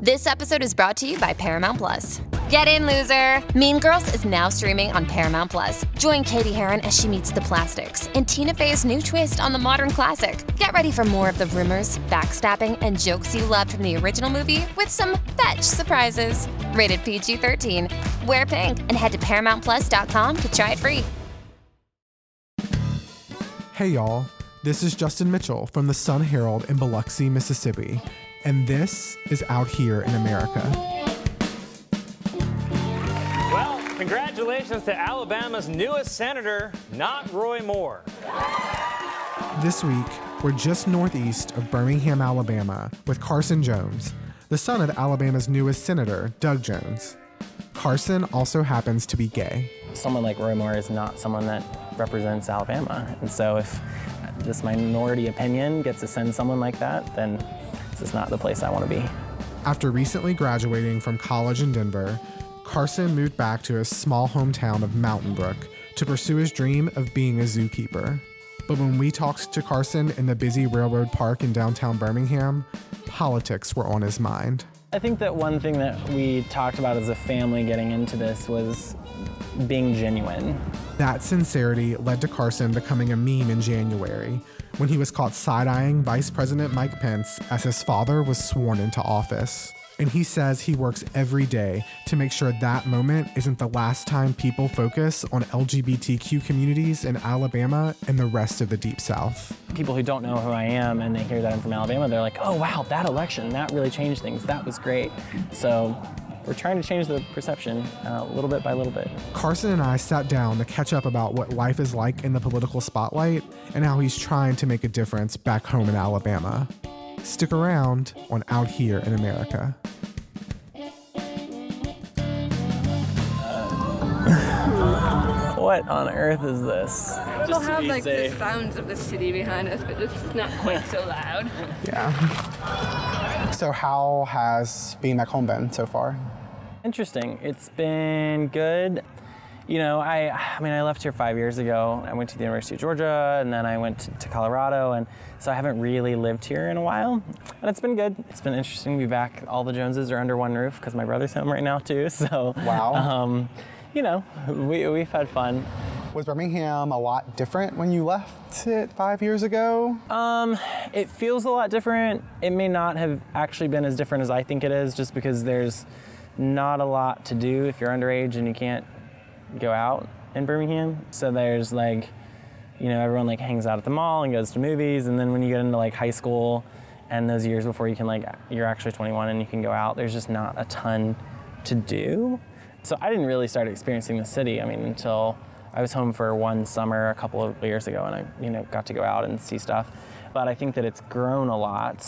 This episode is brought to you by Paramount Plus. Get in, loser! Mean Girls is now streaming on Paramount Plus. Join Cady Heron as she meets the plastics and Tina Fey's new twist on the modern classic. Get ready for more of the rumors, backstabbing, and jokes you loved from the original movie with some fetch surprises. Rated PG 13. Wear pink and head to ParamountPlus.com to try it free. Hey y'all, this is Justin Mitchell from the Sun Herald in Biloxi, Mississippi, and this is Out Here in America. Well, congratulations to Alabama's newest senator, not Roy Moore. This week, we're just northeast of Birmingham, Alabama, with Carson Jones, the son of Alabama's newest senator, Doug Jones. Carson also happens to be gay. Someone like Roy Moore is not someone that represents Alabama. And so if this minority opinion gets to send someone like that, then this is not the place I want to be. After recently graduating from college in Denver, Carson moved back to his small hometown of Mountain Brook to pursue his dream of being a zookeeper. But when we talked to Carson in the busy railroad park in downtown Birmingham, politics were on his mind. I think that one thing that we talked about as a family getting into this was being genuine. That sincerity led to Carson becoming a meme in January when he was caught side eyeing Vice President Mike Pence as his father was sworn into office. And he says he works every day to make sure that moment isn't the last time people focus on LGBTQ communities in Alabama and the rest of the Deep South. People who don't know who I am and they hear that I'm from Alabama, they're like, oh wow, that election, that really changed things. That was great. So we're trying to change the perception uh, little bit by little bit. Carson and I sat down to catch up about what life is like in the political spotlight and how he's trying to make a difference back home in Alabama. Stick around on Out Here in America. What on earth is this? We'll have like the sounds of the city behind us, but it's not quite so loud. Yeah. So, how has being back home been so far? Interesting. It's been good. You know, I, I mean, I left here five years ago. I went to the University of Georgia, and then I went to, to Colorado, and so I haven't really lived here in a while. And it's been good. It's been interesting to be back. All the Joneses are under one roof because my brother's home right now too. So, Wow. Um, you know, we, we've had fun. Was Birmingham a lot different when you left it five years ago? Um, it feels a lot different. It may not have actually been as different as I think it is, just because there's not a lot to do if you're underage and you can't go out in Birmingham. So there's like, you know, everyone like hangs out at the mall and goes to movies, and then when you get into like high school and those years before you can like you're actually 21 and you can go out, there's just not a ton to do. So I didn't really start experiencing the city. I mean, until I was home for one summer a couple of years ago, and I, you know, got to go out and see stuff. But I think that it's grown a lot.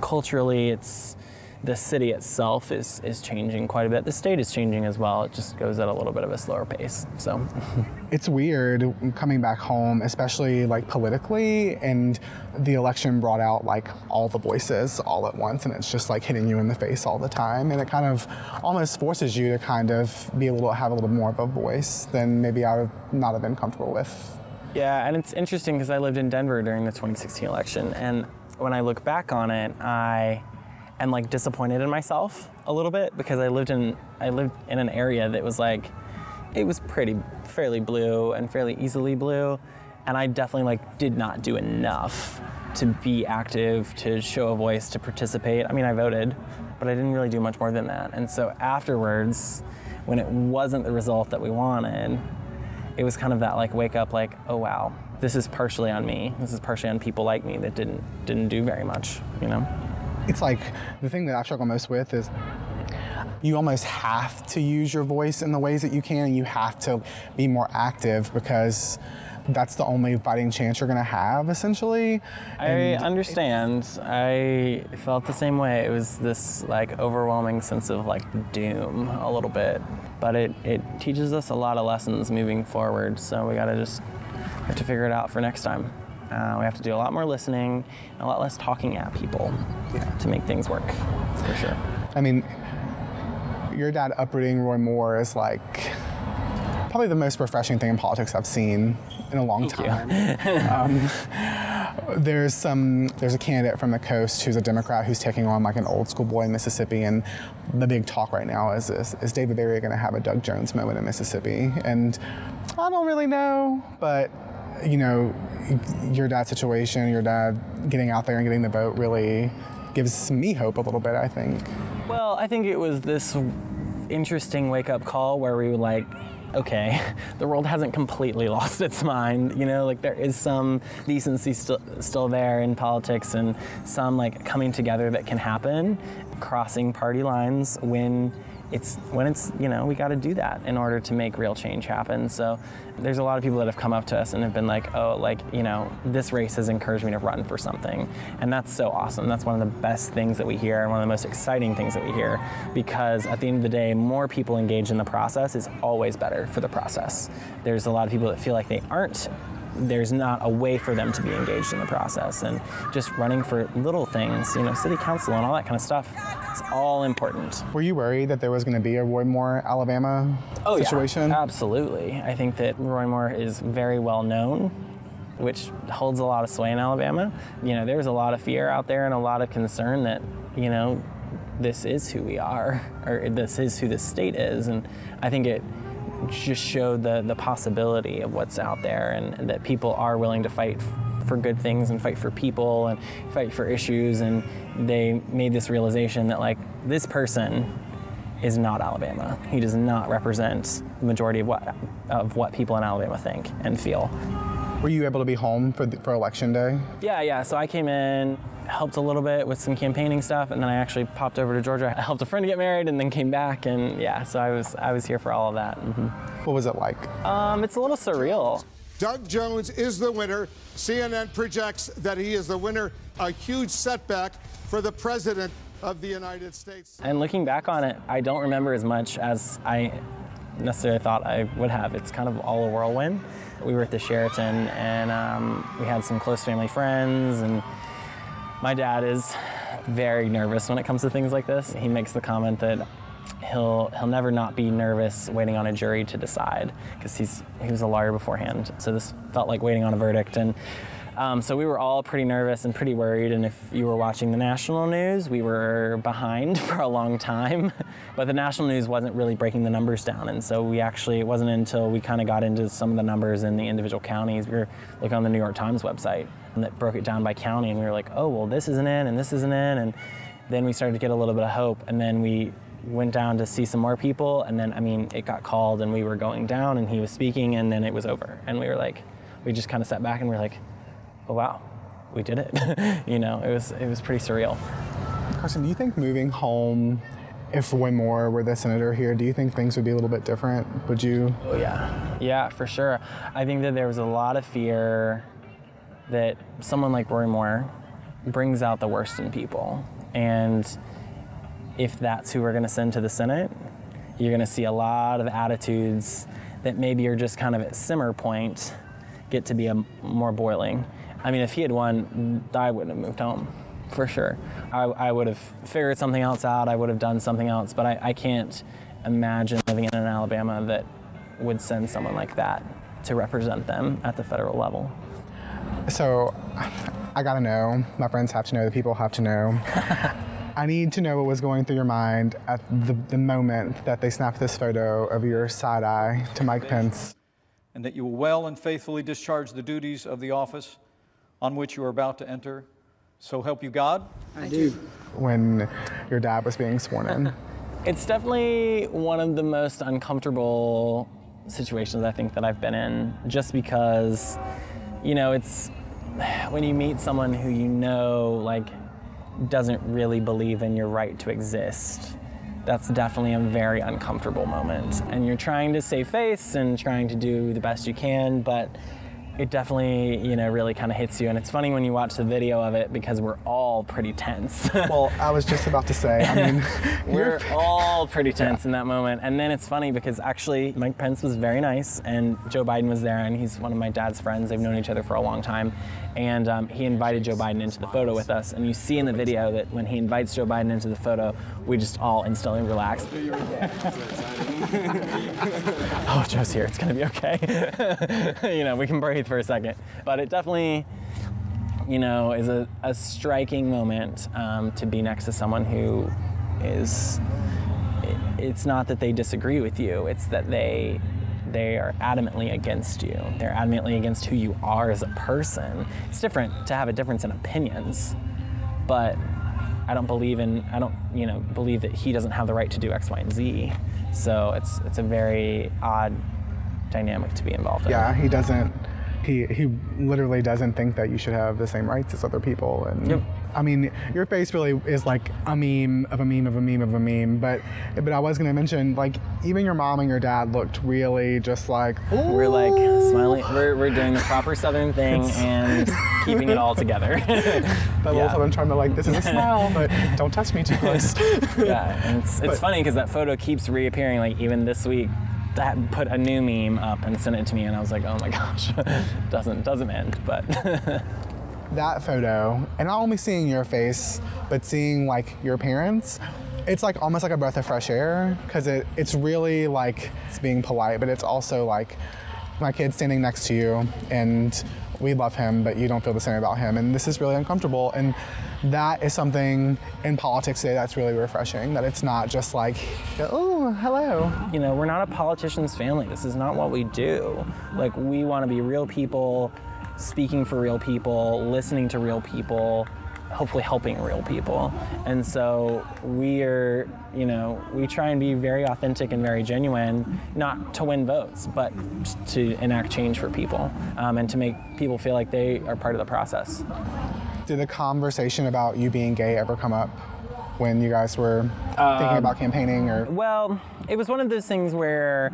Culturally, it's the city itself is is changing quite a bit. The state is changing as well. It just goes at a little bit of a slower pace. So, It's weird coming back home, especially like politically, and the election brought out like all the voices all at once, and it's just like hitting you in the face all the time, and it kind of almost forces you to kind of be a little have a little more of a voice than maybe I would not have been comfortable with. yeah, and it's interesting because I lived in Denver during the 2016 election, and when I look back on it, I am like disappointed in myself a little bit because I lived in I lived in an area that was like it was pretty fairly blue and fairly easily blue, and I definitely like did not do enough to be active, to show a voice, to participate. I mean, I voted, but I didn't really do much more than that. And so afterwards, when it wasn't the result that we wanted, it was kind of that like wake up like oh wow this is partially on me this is partially on people like me that didn't didn't do very much you know It's like the thing that I struggle most with is you almost have to use your voice in the ways that you can. And you have to be more active because that's the only fighting chance you're going to have, essentially. i And understand i felt the same way it was this like overwhelming sense of like doom a little bit but it it teaches us a lot of lessons moving forward so we got to just have to figure it out for next time uh, we have to do a lot more listening and a lot less talking at people to make things work for sure I mean, your dad uprooting Roy Moore is like probably the most refreshing thing in politics I've seen in a long Thank time. um, there's some there's a candidate from the coast who's a Democrat who's taking on like an old school boy in Mississippi, and the big talk right now is is, is David Baria going to have a Doug Jones moment in Mississippi? And I don't really know, but you know, your dad's situation, your dad getting out there and getting the vote really gives me hope a little bit. I think. Well, I think it was this interesting wake up call where we were like, okay, the world hasn't completely lost its mind. You know, like there is some decency still still there in politics and some like coming together that can happen, crossing party lines when it's when it's you know we got to do that in order to make real change happen. So there's a lot of people that have come up to us and have been like oh like you know this race has encouraged me to run for something. And that's so awesome. That's one of the best things that we hear and one of the most exciting things that we hear because at the end of the day more people engaged in the process is always better for the process. There's a lot of people that feel like they aren't there's not a way for them to be engaged in the process and just running for little things you know city council and all that kind of stuff it's all important Were you worried that there was going to be a Roy Moore, Alabama oh, situation? Yeah, absolutely. I think that Roy Moore is very well known, which holds a lot of sway in Alabama. You know, there's a lot of fear out there and a lot of concern that, you know, this is who we are, or this is who this state is. And I think it just showed the, the possibility of what's out there and, and that people are willing to fight for good things and fight for people and fight for issues. And they made this realization that, like, this person is not Alabama. He does not represent the majority of what of what people in Alabama think and feel. Were you able to be home for the, for election day? Yeah, yeah. So I came in, helped a little bit with some campaigning stuff, and then I actually popped over to Georgia. I helped a friend get married, and then came back, and yeah. So I was I was here for all of that. hmm What was it like? Um, it's a little surreal. Doug Jones is the winner. CNN projects that he is the winner. A huge setback for the president of the United States. And looking back on it, I don't remember as much as I necessarily thought I would have. It's kind of all a whirlwind. We were at the Sheraton and um, we had some close family friends, and my dad is very nervous when it comes to things like this. He makes the comment that he'll he'll never not be nervous waiting on a jury to decide because he's he was a lawyer beforehand. So this felt like waiting on a verdict and. Um, so we were all pretty nervous and pretty worried. And if you were watching the national news, we were behind for a long time. but the national news wasn't really breaking the numbers down. And so we actually, it wasn't until we kind of got into some of the numbers in the individual counties. We were looking on the New York Times website and that broke it down by county. And we were like, oh, well, this isn't in and this isn't in. And then we started to get a little bit of hope. And then we went down to see some more people. And then, I mean, it got called and we were going down and he was speaking and then it was over. And we were like, we just kind of sat back and we were like, oh wow, we did it. you know, it was it was pretty surreal. Carson, do you think moving home, if Roy Moore were the senator here, do you think things would be a little bit different? Would you? Oh yeah, yeah, for sure. I think that there was a lot of fear that someone like Roy Moore brings out the worst in people, and if that's who we're going to send to the Senate, you're going to see a lot of attitudes that maybe are just kind of at simmer point get to be a more boiling. I mean, if he had won, I wouldn't have moved home, for sure. I, I would have figured something else out. I would have done something else. But I, I can't imagine living in an Alabama that would send someone like that to represent them at the federal level. So, I gotta know. My friends have to know. The people have to know. I need to know what was going through your mind at the, the moment that they snapped this photo of your side eye to Mike Pence. and that you will well and faithfully discharge the duties of the office on which you are about to enter. So help you God. I do. when your dad was being sworn in. It's definitely one of the most uncomfortable situations I think that I've been in, just because, you know, it's when you meet someone who you know, like, doesn't really believe in your right to exist. That's definitely a very uncomfortable moment. And you're trying to save face and trying to do the best you can, but it definitely, you know, really kind of hits you. And it's funny when you watch the video of it because we're all pretty tense. well, I was just about to say, I mean, We're all pretty tense in that moment. And then it's funny because actually Mike Pence was very nice and Joe Biden was there and he's one of my dad's friends. They've known each other for a long time. And um, he invited Joe Biden into the photo with us. And you see in the video that when he invites Joe Biden into the photo, we just all instantly relax. oh, Joe's here. It's going to be okay. you know, we can breathe for a second. But it definitely, you know, is a, a striking moment um, to be next to someone who is. it- It's not that they disagree with you; it's that they they are adamantly against you. They're adamantly against who you are as a person. It's different to have a difference in opinions, but I don't believe in I don't you know believe that he doesn't have the right to do X, Y, and Z. So it's it's a very odd dynamic to be involved in. Yeah, he doesn't. He he literally doesn't think that you should have the same rights as other people. And Yep. I mean, your face really is like a meme of a meme of a meme of a meme. But but I was gonna mention like even your mom and your dad looked really just like We're like smiling. We're, we're doing the proper Southern thing and keeping it all together. That little Yeah. I'm trying to like this is a smile, but don't touch me too close. yeah, and it's, it's But- funny because that photo keeps reappearing. Like even this week, that put a new meme up and sent it to me, and I was like, oh my gosh, doesn't doesn't end. But that photo, and not only seeing your face, but seeing like your parents, it's like almost like a breath of fresh air because it, it's really like it's being polite, but it's also like my kid standing next to you and we love him, but you don't feel the same about him, and this is really uncomfortable. And that is something in politics today that's really refreshing. That it's not just like, oh, hello. you know, we're not a politician's family. This is not what we do. Like we want to be real people, speaking for real people, listening to real people, hopefully helping real people. And so we are, you know, we try and be very authentic and very genuine, not to win votes, but to enact change for people um, and to make people feel like they are part of the process. Did the conversation about you being gay ever come up when you guys were thinking about campaigning or? Well, it was one of those things where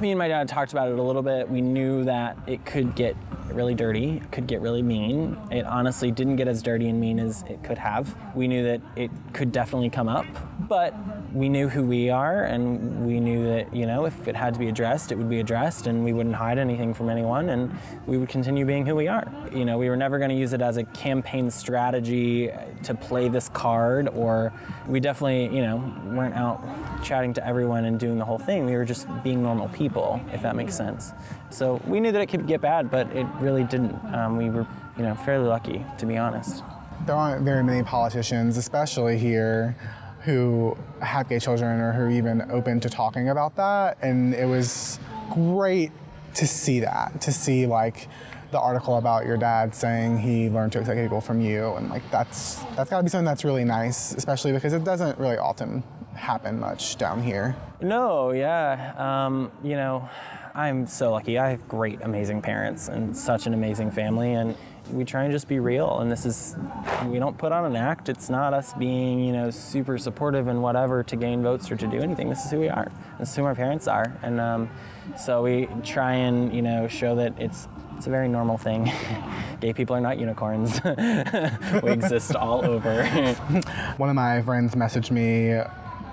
me and my dad talked about it a little bit. We knew that it could get really dirty, could get really mean. It honestly didn't get as dirty and mean as it could have. We knew that it could definitely come up, but we knew who we are and we knew that, you know, if it had to be addressed, it would be addressed and we wouldn't hide anything from anyone and we would continue being who we are. You know, we were never going to use it as a campaign strategy to play this card or we definitely, you know, weren't out chatting to everyone and doing the whole thing. We were just being normal people, if that makes sense. So we knew that it could get bad, but it really didn't. Um, we were, you know, fairly lucky, to be honest. there aren't very many politicians, especially here, who have gay children or who are even open to talking about that. And it was great to see that, to see like the article about your dad saying he learned to accept people from you, and like that's that's got to be something that's really nice, especially because it doesn't really often happen much down here. No, yeah. Um, you know, I'm so lucky. I have great, amazing parents and such an amazing family, and we try and just be real. And this is, we don't put on an act. It's not us being, you know, super supportive and whatever to gain votes or to do anything. This is who we are. This is who our parents are, and um, so we try and, you know, show that it's. It's a very normal thing. Gay people are not unicorns. we exist all over. One of my friends messaged me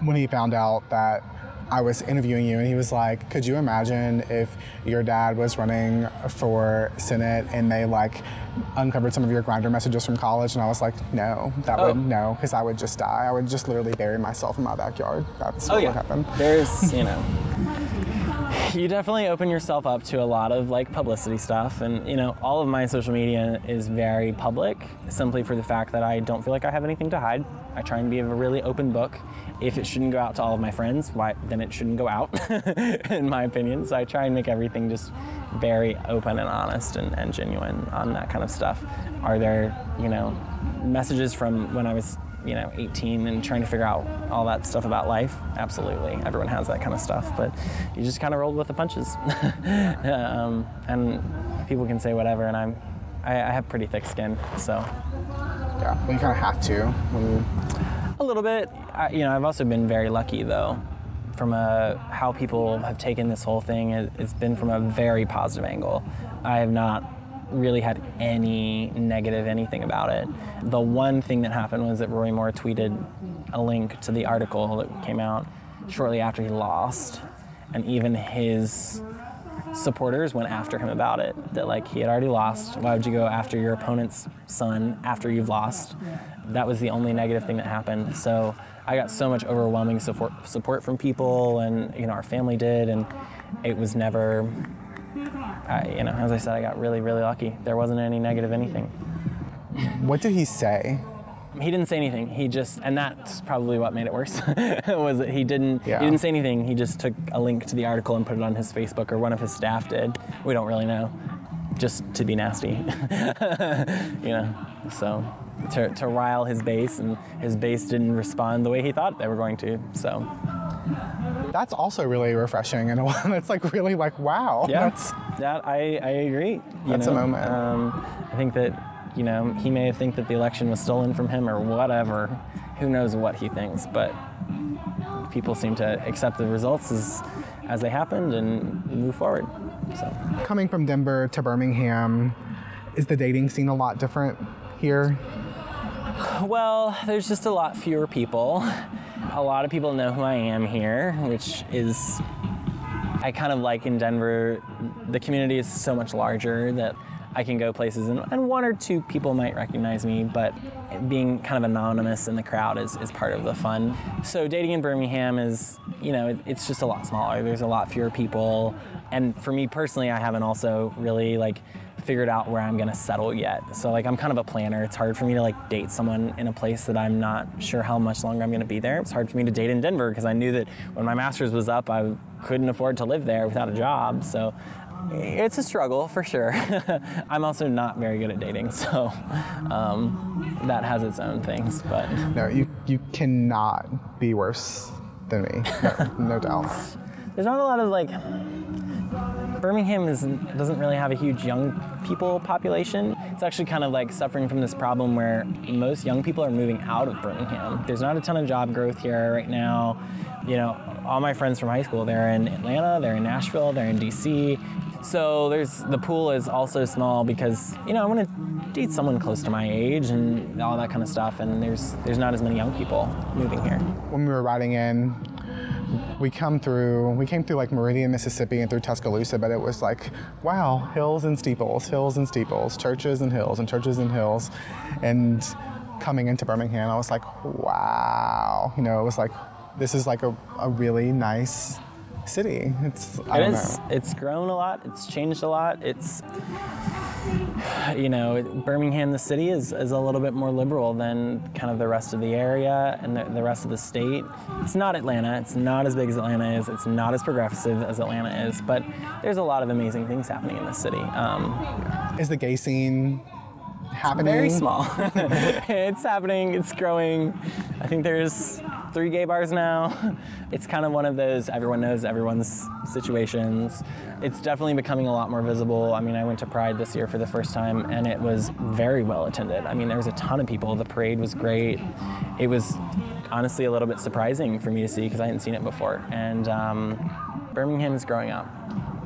when he found out that I was interviewing you, and he was like, "Could you imagine if your dad was running for Senate and they like uncovered some of your Grindr messages from college?" And I was like, "No, that Oh. would no, because I would just die. I would just literally bury myself in my backyard. That's Oh what yeah, would happen." there's you know, you definitely open yourself up to a lot of like publicity stuff, and you know, all of my social media is very public, simply for the fact that I don't feel like I have anything to hide. I try and be a really open book. If it shouldn't go out to all of my friends, why then it shouldn't go out, in my opinion. So I try and make everything just very open and honest and, and genuine on that kind of stuff. Are there, you know, messages from when I was you know 18 and trying to figure out all that stuff about life. Absolutely everyone has that kind of stuff but you just kind of rolled with the punches. Um, and people can say whatever and i'm I, I have pretty thick skin so. Yeah, but you kind of have to. When you, a little bit. I, you know i've also been very lucky though. From a how people have taken this whole thing it, it's been from a very positive angle. I have not really had any negative anything about it the one thing that happened was that roy moore tweeted a link to the article that came out shortly after he lost and even his supporters went after him about it. That like he had already lost. Why would you go after your opponent's son after you've lost? That was the only negative thing that happened. So I got so much overwhelming support support from people, and you know our family did, and it was never. I, you know, as I said, I got really, really lucky. There wasn't any negative anything. What did he say? He didn't say anything. He just, and that's probably what made it worse, was that he didn't. Yeah. He didn't say anything. He just took a link to the article and put it on his Facebook, or one of his staff did. We don't really know, just to be nasty, you know. So to, to rile his base, and his base didn't respond the way he thought they were going to. So That's also really refreshing and it's like really like wow. yeah, That's that I, I agree. That's a moment. Um, I think that you know he may think that the election was stolen from him or whatever. Who knows what he thinks, but people seem to accept the results as as they happened and move forward. So coming from Denver to Birmingham, is the dating scene a lot different here? Well, there's just a lot fewer people. A lot of people know who I am here, which is, I kind of like in Denver, the community is so much larger that I can go places and, and one or two people might recognize me, but being kind of anonymous in the crowd is, is part of the fun. So dating in Birmingham is, you know, it, it's just a lot smaller. There's a lot fewer people. And for me personally, I haven't also really like figured out where I'm gonna settle yet. So like I'm kind of a planner. It's hard for me to like date someone in a place that I'm not sure how much longer I'm gonna be there. It's hard for me to date in Denver because I knew that when my master's was up, I couldn't afford to live there without a job. So it's a struggle for sure. I'm also not very good at dating, so um, that has its own things. But No, you you cannot be worse than me. No, no doubt. there's not a lot of like Birmingham is, doesn't really have a huge young people population. It's actually kind of like suffering from this problem where most young people are moving out of Birmingham. There's not a ton of job growth here right now. You know, all my friends from high school, they're in Atlanta, they're in Nashville, they're in DC. So there's the pool is also small because you know I want to date someone close to my age and all that kind of stuff. And there's there's not as many young people moving here. When we were riding in, we come through we came through like Meridian, Mississippi and through Tuscaloosa, but it was like, wow, hills and steeples, hills and steeples, churches and hills and churches and hills. And coming into Birmingham, I was like, wow. You know, it was like this is like a, a really nice city. It's I It don't is. know. It's grown a lot. It's changed a lot. It's, you know, Birmingham, the city, is, is a little bit more liberal than kind of the rest of the area and the, the rest of the state. It's not Atlanta. It's not as big as Atlanta is. It's not as progressive as Atlanta is. But there's a lot of amazing things happening in this city. Um, Is the gay scene happening? very small. it's happening. It's growing. I think there's three gay bars now. It's kind of one of those everyone knows everyone's situations. It's definitely becoming a lot more visible. I mean, I went to Pride this year for the first time, and it was very well attended. I mean, there was a ton of people. The parade was great. It was honestly a little bit surprising for me to see because I hadn't seen it before. And um, Birmingham is growing up,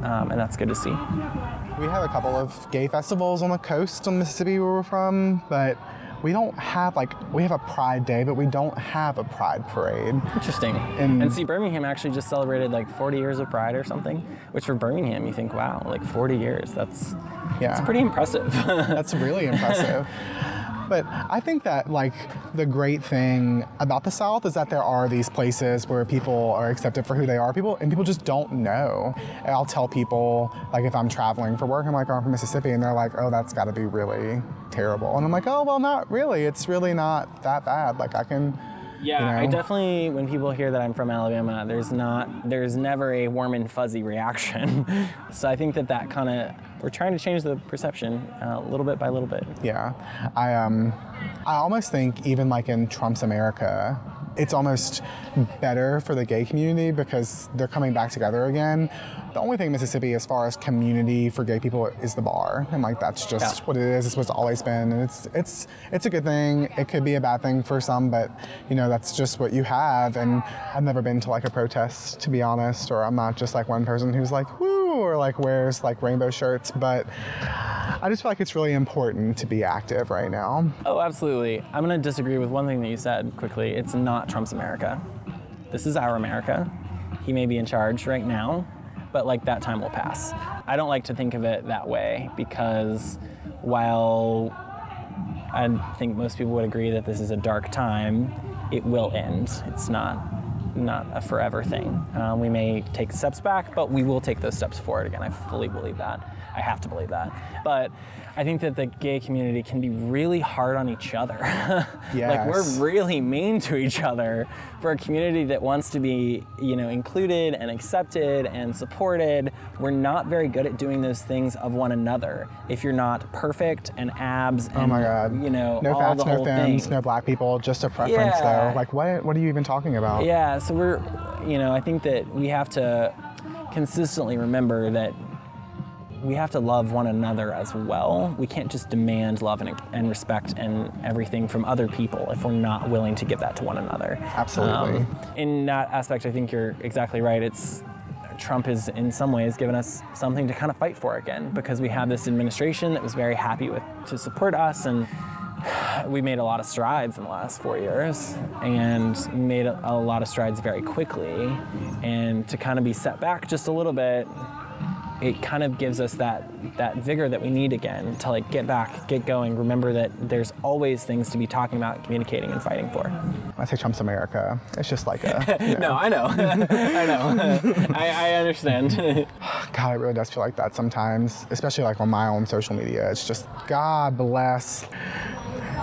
um, and that's good to see. We have a couple of gay festivals on the coast on Mississippi where we're from, but we don't have like we have a Pride Day, but we don't have a Pride Parade. Interesting. And- And, see, Birmingham actually just celebrated like 40 years of Pride or something, which for Birmingham, you think, wow, like 40 years. That's Yeah. that's pretty impressive. That's really impressive. But I think that like the great thing about the South is that there are these places where people are accepted for who they are. People and people just don't know. And I'll tell people like if I'm traveling for work, I'm like, oh, I'm from Mississippi, and they're like, oh, that's got to be really terrible. And I'm like, oh, well, not really. It's really not that bad. Like I can. Yeah, you I definitely when people hear that I'm from Alabama, there's not, there's never a warm and fuzzy reaction. so I think that that kind of, we're trying to change the perception uh, little bit by little bit. Yeah, I um, I almost think even like in Trump's America, it's almost better for the gay community because they're coming back together again. The only thing in Mississippi, as far as community for gay people, is the bar, and like that's just Yeah. what it is. It's what it's always been, and it's it's it's a good thing. It could be a bad thing for some, but you know that's just what you have. And I've never been to like a protest, to be honest, or I'm not just like one person who's like woo or like wears like rainbow shirts, but. I just feel like it's really important to be active right now. Oh, absolutely. I'm going to disagree with one thing that you said quickly. It's not Trump's America. This is our America. He may be in charge right now, but like that time will pass. I don't like to think of it that way because while I think most people would agree that this is a dark time, it will end. It's not not a forever thing. Um, we may take steps back, but we will take those steps forward again. I fully believe that. I have to believe that. But I think that the gay community can be really hard on each other. like we're really mean to each other for a community that wants to be, you know, included and accepted and supported. We're not very good at doing those things of one another. If you're not perfect and abs and Oh my God. you know, no all fats, no thims, thing. no black people, just a preference Yeah. though. Like what? What are you even talking about? Yeah, so we're, you know, I think that we have to consistently remember that we have to love one another as well. We can't just demand love and, and respect and everything from other people if we're not willing to give that to one another. Absolutely. Um, in that aspect, I think you're exactly right. It's Trump has, in some ways, given us something to kind of fight for again because we have this administration that was very happy with to support us and we made a lot of strides in the last four years and made a, a lot of strides very quickly. And to kind of be set back just a little bit, it kind of gives us that that vigor that we need again to like get back, get going. Remember that there's always things to be talking about, communicating, and fighting for. I say Trump's America. It's just like a. you know. No, I know, I know, I, I understand. God, it really does feel like that sometimes, especially like on my own social media. It's just God bless.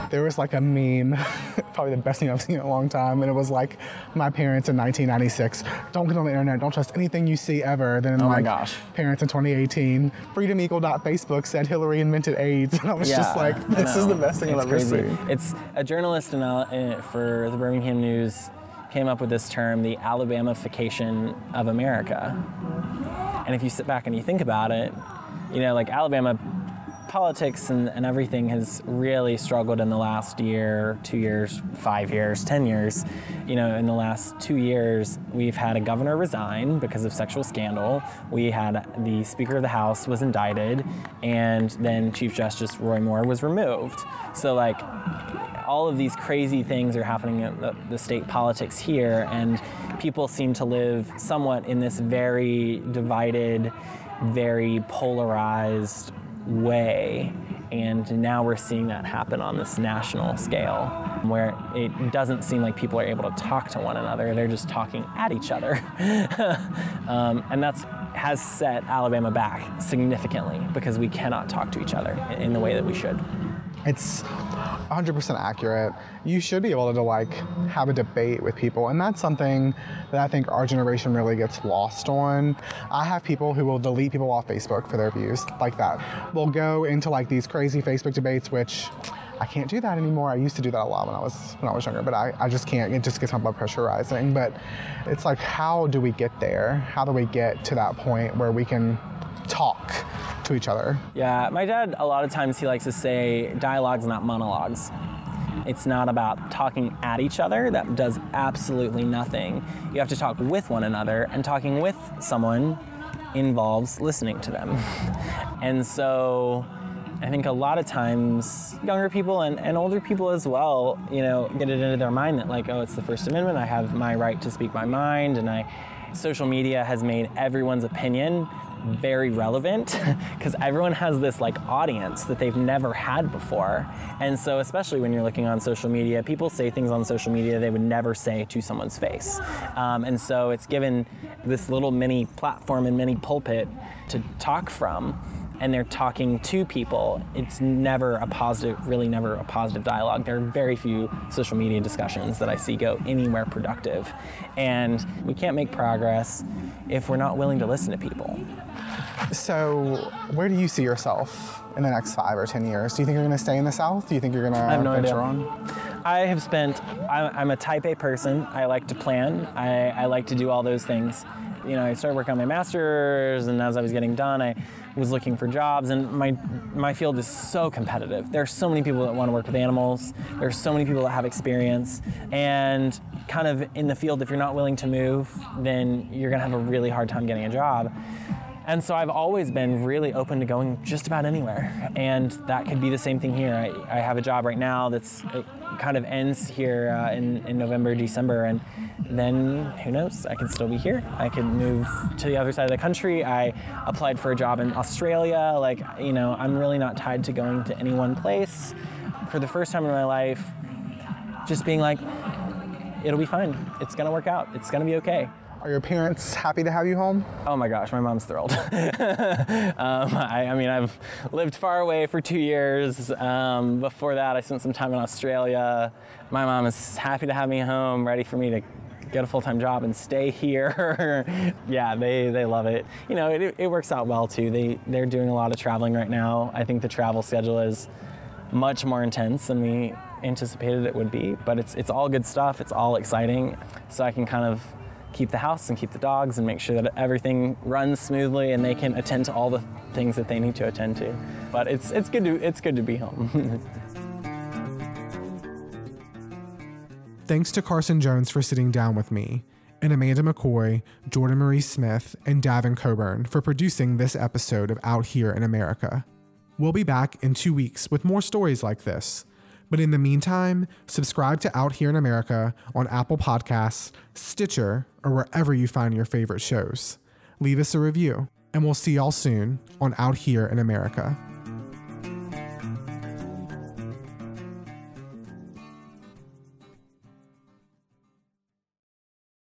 There was like a meme, probably the best thing I've seen in a long time, and it was like my parents in 1996. Don't get on the internet. Don't trust anything you see ever. Then Oh my like gosh. parents in 2018, freedomeagle.facebook said Hillary invented AIDS, and I was just like, this is the best thing it's I've ever crazy. seen. It's a journalist in, uh, for the Birmingham News came up with this term, the Alabamification of America. And if you sit back and you think about it, you know, like Alabama politics and, and everything has really struggled in the last year, two years, five years, 10 years. You know, in the last two years, we've had a governor resign because of sexual scandal. We had the Speaker of the House was indicted, and then Chief Justice Roy Moore was removed. So, like, all of these crazy things are happening in the, the state politics here, and people seem to live somewhat in this very divided, very polarized way. And now we're seeing that happen on this national scale, where it doesn't seem like people are able to talk to one another. They're just talking at each other. um, and that's has set Alabama back significantly because we cannot talk to each other in- in the way that we should. It's 100% accurate. You should be able to like have a debate with people, and that's something that I think our generation really gets lost on. I have people who will delete people off Facebook for their views like that. We'll go into like these crazy Facebook debates, which I can't do that anymore. I used to do that a lot when I was when I was younger, but I, I just can't. It just gets my blood pressure rising. But it's like, how do we get there? How do we get to that point where we can talk to each other? Yeah, my dad, a lot of times he likes to say dialogues, not monologues. It's not about talking at each other, that does absolutely nothing. You have to talk with one another, and talking with someone involves listening to them. And so I think a lot of times younger people and, and older people as well, you know, get it into their mind that like, oh, it's the First Amendment, I have my right to speak my mind, and I social media has made everyone's opinion very relevant because everyone has this like audience that they've never had before. And so, especially when you're looking on social media, people say things on social media they would never say to someone's face. Um, and so, it's given this little mini platform and mini pulpit to talk from. And they're talking to people. It's never a positive, really never a positive dialogue. There are very few social media discussions that I see go anywhere productive. And we can't make progress if we're not willing to listen to people. So, where do you see yourself in the next five or ten years? Do you think you're going to stay in the South? Do you think you're going to I have no venture idea. on? I have spent, I'm, I'm a type A person. I like to plan, I, I like to do all those things. You know, I started working on my master's, and as I was getting done, I was looking for jobs, and my, my field is so competitive. There are so many people that want to work with animals, there are so many people that have experience, and kind of in the field, if you're not willing to move, then you're to have a really hard time getting a job. And so I've always been really open to going just about anywhere. And that could be the same thing here. I, I have a job right now that's kind of ends here uh, in, in November, December, and then who knows? I could still be here. I could move to the other side of the country. I applied for a job in Australia. Like, you know, I'm really not tied to going to any one place. For the first time in my life, just being like, it'll be fine. It's gonna work out. It's gonna be okay. Are your parents happy to have you home? Oh my gosh, my mom's thrilled. um, I, I, mean, I've lived far away for two years. Um, before that, I spent some time in Australia. My mom is happy to have me home, ready for me to get a full-time job and stay here. yeah, they, they love it. You know, it, it works out well too. They, they're doing a lot of traveling right now. I think the travel schedule is much more intense than we anticipated it would be, but it's, it's all good stuff. It's all exciting. So I can kind of keep the house and keep the dogs and make sure that everything runs smoothly and they can attend to all the things that they need to attend to. But it's, it's, good, to, it's good to be home. Thanks to Carson Jones for sitting down with me, and Amanda McCoy, Jordan Marie Smith, and Davin Coburn for producing this episode of Out Here in America. We'll be back in two weeks with more stories like this. But in the meantime, subscribe to Out Here in America on Apple Podcasts, Stitcher, or wherever you find your favorite shows. Leave us a review, and we'll see y'all soon on Out Here in America.